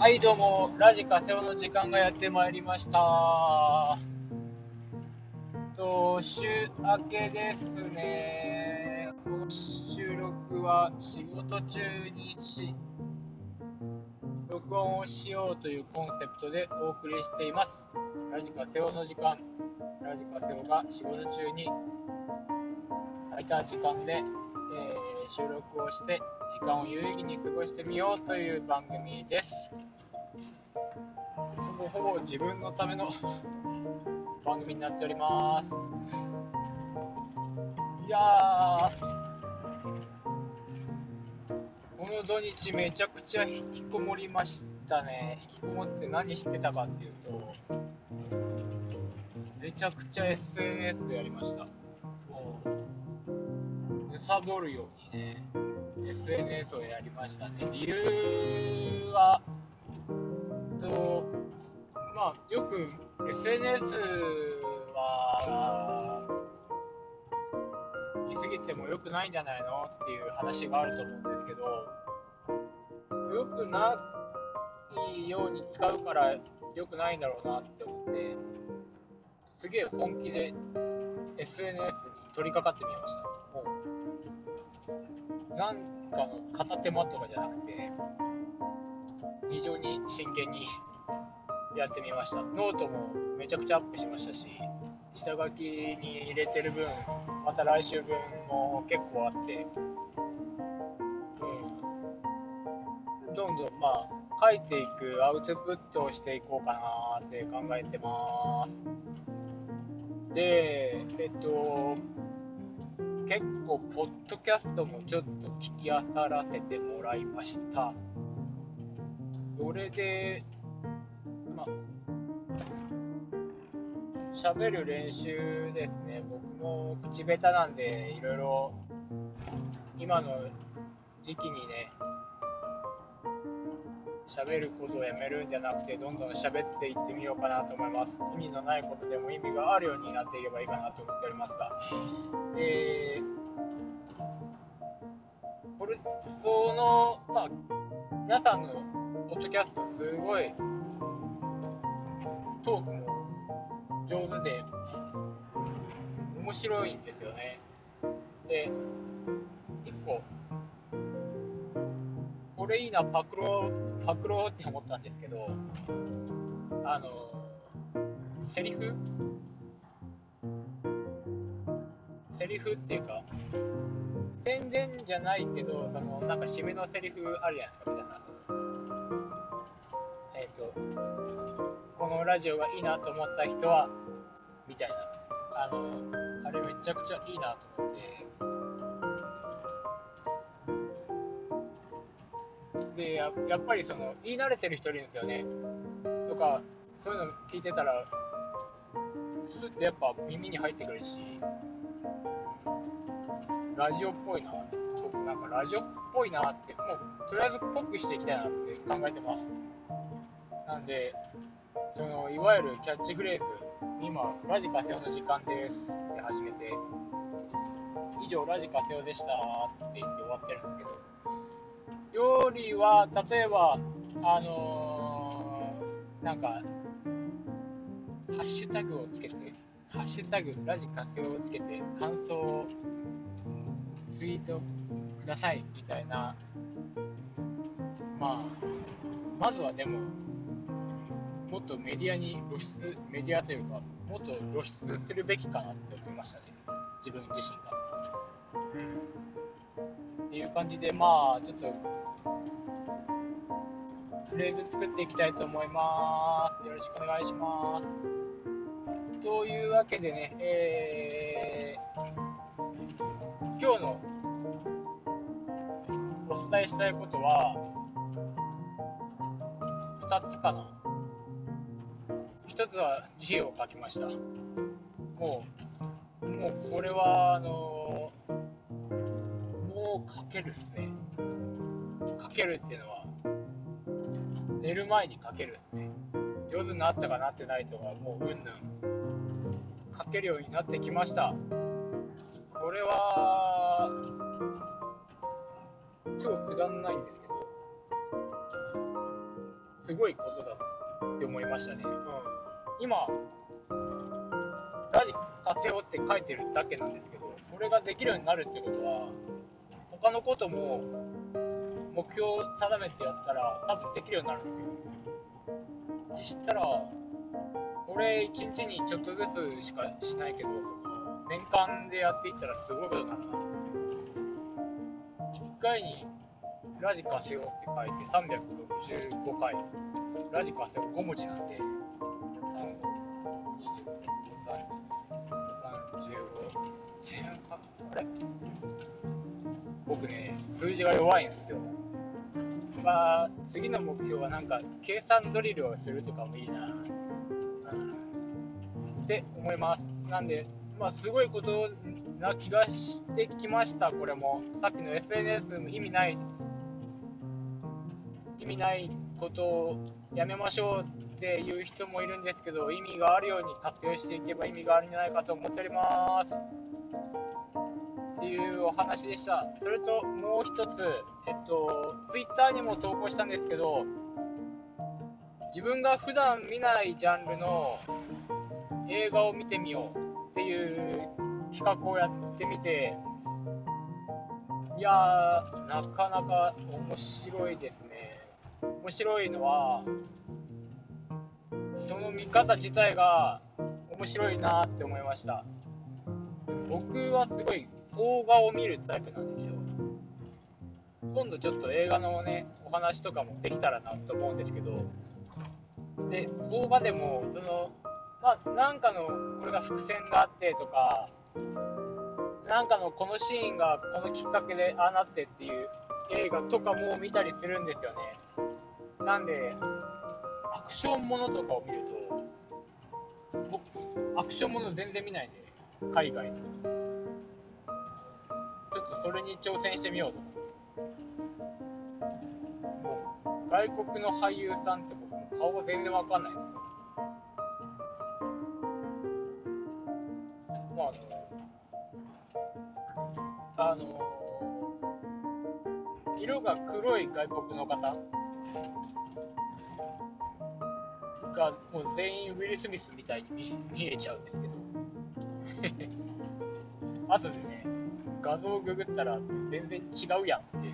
はい、どうも、ラジカセオの時間がやってまいりました。と、週明けですね。収録は仕事中にし、録音をしようというコンセプトでお送りしています。ラジカセオの時間。ラジカセオが仕事中に空いた時間で、えー収録をして時間を有意義に過ごしてみようという番組です。ほぼ自分のための番組になっております。いや、この土日めちゃくちゃ引きこもりましたね。引きこもって何してたかっていうと、めちゃくちゃ SNS やりました。もう、貪るようにね、SNS をやりましたね。理由は、まあ、よく SNS は、見すぎても良くないんじゃないのっていう話があると思うんですけど、良くないように使うから良くないんだろうなって思って、すげえ本気で SNS に取り掛かってみました。もうなんかの片手間とかじゃなくて、非常に真剣にやってみました。ノートもめちゃくちゃアップしましたし、下書きに入れてる分、また来週分も結構あって、うん、どんどんまあ、書いていくアウトプットをしていこうかなって考えてます。で、えっと、結構、ポッドキャストもちょっと聞きあさらせてもらいました。それで、喋る練習ですね。僕も口下手なんで、いろいろ、今の時期にね、喋ることをやめるんじゃなくて、どんどん喋っていってみようかなと思います。意味のないことでも意味があるようになっていけばいいかなと思っておりますが、えー、これ、その、まあ、皆さんのポッドキャスト、すごい、トークも上手で、面白いんですよね。で、一個、これいいな、パクロ、パクロって思ったんですけど、あの、セリフ？セリフっていうか、宣伝じゃないけど、その、なんか締めのセリフあるじゃないですか、皆さん。えっ、と、のラジオがいいなと思った人は、みたいな。あの、あれめちゃくちゃいいなと思って、でややっぱりその言い慣れてる人いるんですよね。とかそういうの聞いてたらスッてやっぱ耳に入ってくるし。ラジオっぽいな。ちょっとなんかラジオっぽいなってもうとりあえずっぽくしていきたいなって考えてます。なんでそのいわゆるキャッチフレーズ今ラジカセオの時間ですって始めて以上ラジカセオでしたって言って終わってるんですけどよりは、例えば、あのー、なんか、ハッシュタグをつけて、ハッシュタグ、ラジカセオをつけて、感想をツイートください、みたいな、まあ、まずはでも、もっとメディアに露出、メディアというか、もっと露出するべきかなって思いましたね、自分自身が。っていう感じで、まあ、ちょっと、フレーズ作っていきたいと思います。よろしくお願いします。というわけでね、えー、今日のお伝えしたいことは、2つかな。1つは字を書きました。もう、もうこれは、あのもう書けるっすね。書けるっていうのは、寝る前に書けるですね。上手になったかなってないとか、もううんぬん書けるようになってきました。これは、超くだんないんですけど、すごいことだって思いましたね。うん、今、ラジカセオって書いてるだけなんですけど、これができるようになるってことは、他のことも目標を定めてやったら多分できるようになるんですよ。実したら、これ1日にちょっとずつしかしないけど、年間でやっていったらすごいことになるな。1回にラジカセオって書いて365回。ラジカセオ5文字なんで、僕ね、数字が弱いんですよ。まあ、次の目標はなんか、計算ドリルをするとかもいいな、うん、って思います。なんで、まあ、すごいことな気がしてきました、これも。さっきの SNS も意味ない、意味ないことをやめましょうっていう人もいるんですけど、意味があるように活用していけば意味があるんじゃないかと思っております。っていうお話でした。それともう一つ、えっと、Twitter にも投稿したんですけど、自分が普段見ないジャンルの映画を見てみようっていう企画をやってみて、いやー、なかなか面白いですね。面白いのは、その見方自体が面白いなって思いました。僕はすごい邦画を見るタイプなんですよ。今度ちょっと映画のね、お話とかもできたらなと思うんですけど、で、邦画でも、その、まあ、なんかの、これが伏線があってとか、なんかのこのシーンがこのきっかけでああなってっていう映画とかも見たりするんですよね。なんで、アクションものとかを見ると、僕、アクションもの全然見ないんで、海外の。それに挑戦してみようと思って。外国の俳優さんって僕も顔が全然わかんないですよ。あの色が黒い外国の方がもう全員ウィル・スミスみたいに見えちゃうんですけど 後でね画像をググったら全然違うやんって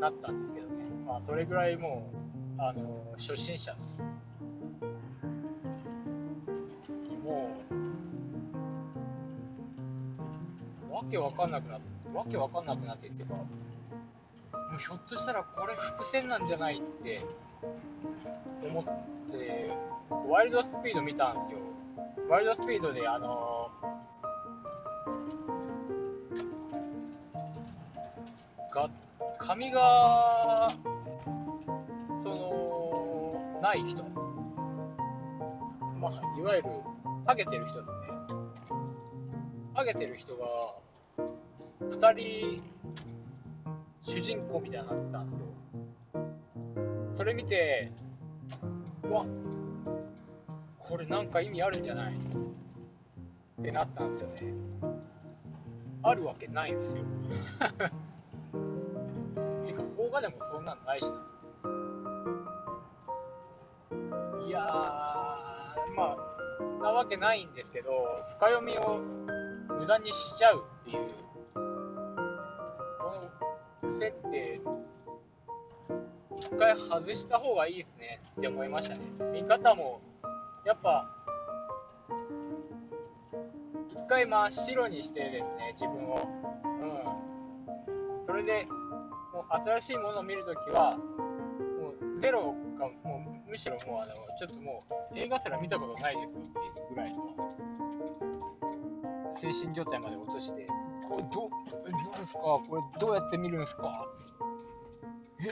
なったんですけどねまあそれぐらいもうあの初心者ですわけわかんなくなって、わけわかんなくなってっていうか、もうひょっとしたらこれ伏線なんじゃないって思って、ワイルドスピード見たんですよ。ワイルドスピードであのが、髪が、その、ない人。まあ、いわゆる、ハゲてる人ですね。ハゲてる人が、2人主人公みたいになってたんですよそれ見てうわこれなんか意味あるんじゃない？ってなったんですよね。あるわけないんですよ。てか邦画でもそんなんないしな。いやーまあなわけないんですけど深読みを無駄にしちゃうっていうこの癖って一回外した方がいいですねって思いましたね。見方もやっぱ一回真っ白にしてですね自分を。うん。それでもう新しいものを見るときはもうゼロがもうむしろもうあのちょっともう映画すら見たことないですっていうぐらいの精神状態まで落としてこれど、どうですか？これどうやって見るんですか？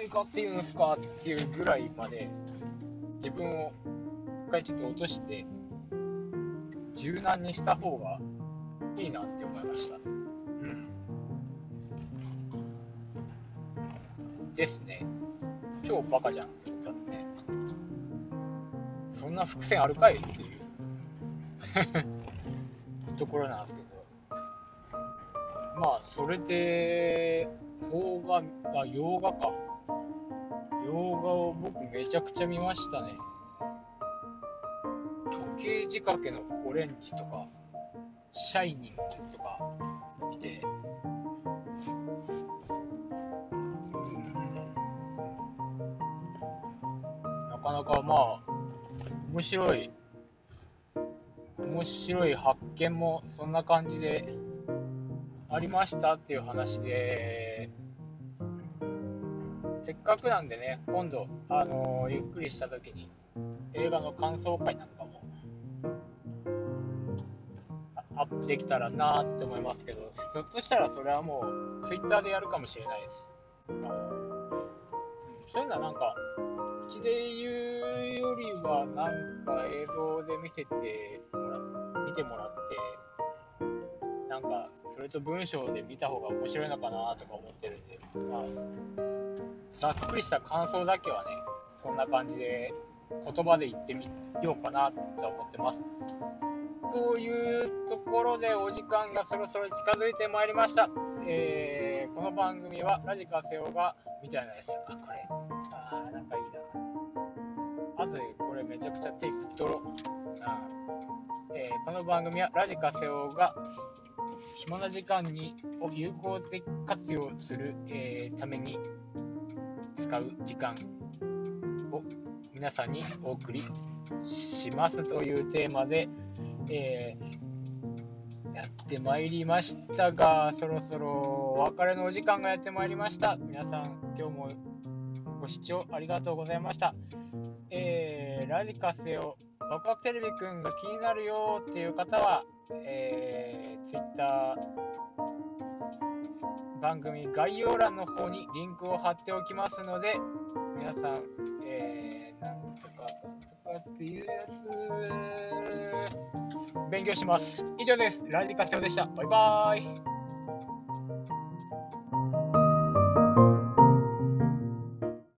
映画っていうんですか？っていうぐらいまで自分を一回ちょっと落として柔軟にした方がいいなって思いました。ですね。超バカじゃんってことですね。そんな伏線あるかい？っていうところなんですけど。まあ、それで、邦画、あ、洋画か。洋画を僕めちゃくちゃ見ましたね。時計仕掛けのオレンジとか、シャイニングとか見て、かなかまあ、面白い、面白い発見もそんな感じでありましたっていう話で、せっかくなんでね、今度、あの、ゆっくりした時に映画の感想会なんかもアップできたらなって思いますけど、ひょっとしたらそれはもう Twitter でやるかもしれないです。そういうのはなんか、口で言うよりは、なんか映像で見せてもら見てもらって、なんか、それと文章で見た方が面白いのかなとか思ってるんで、まあ、ざっくりした感想だけはね、こんな感じで言葉で言ってみようかなと思ってます。というところでお時間がそろそろ近づいてまいりました。えー、この番組はラジカセオがみたいなやつ。あ、これ。あー、なんかいいな。あとでこれめちゃくちゃテイク取ろ。なえー、この番組はラジカセオが暇な時間にを有効的活用する、えー、ために使う時間を皆さんにお送りしますというテーマで、えー、やってまいりましたが、そろそろお別れのお時間がやってまいりました。皆さん、今日もご視聴ありがとうございました。ラジカセをワクワクテレビくんが気になるよっていう方は、えー、Twitter 番組概要欄の方にリンクを貼っておきますので、皆さん、えー、なんとか、なんとかっていうやつ、勉強します。以上です。ラジカセオでした。バイバーイ。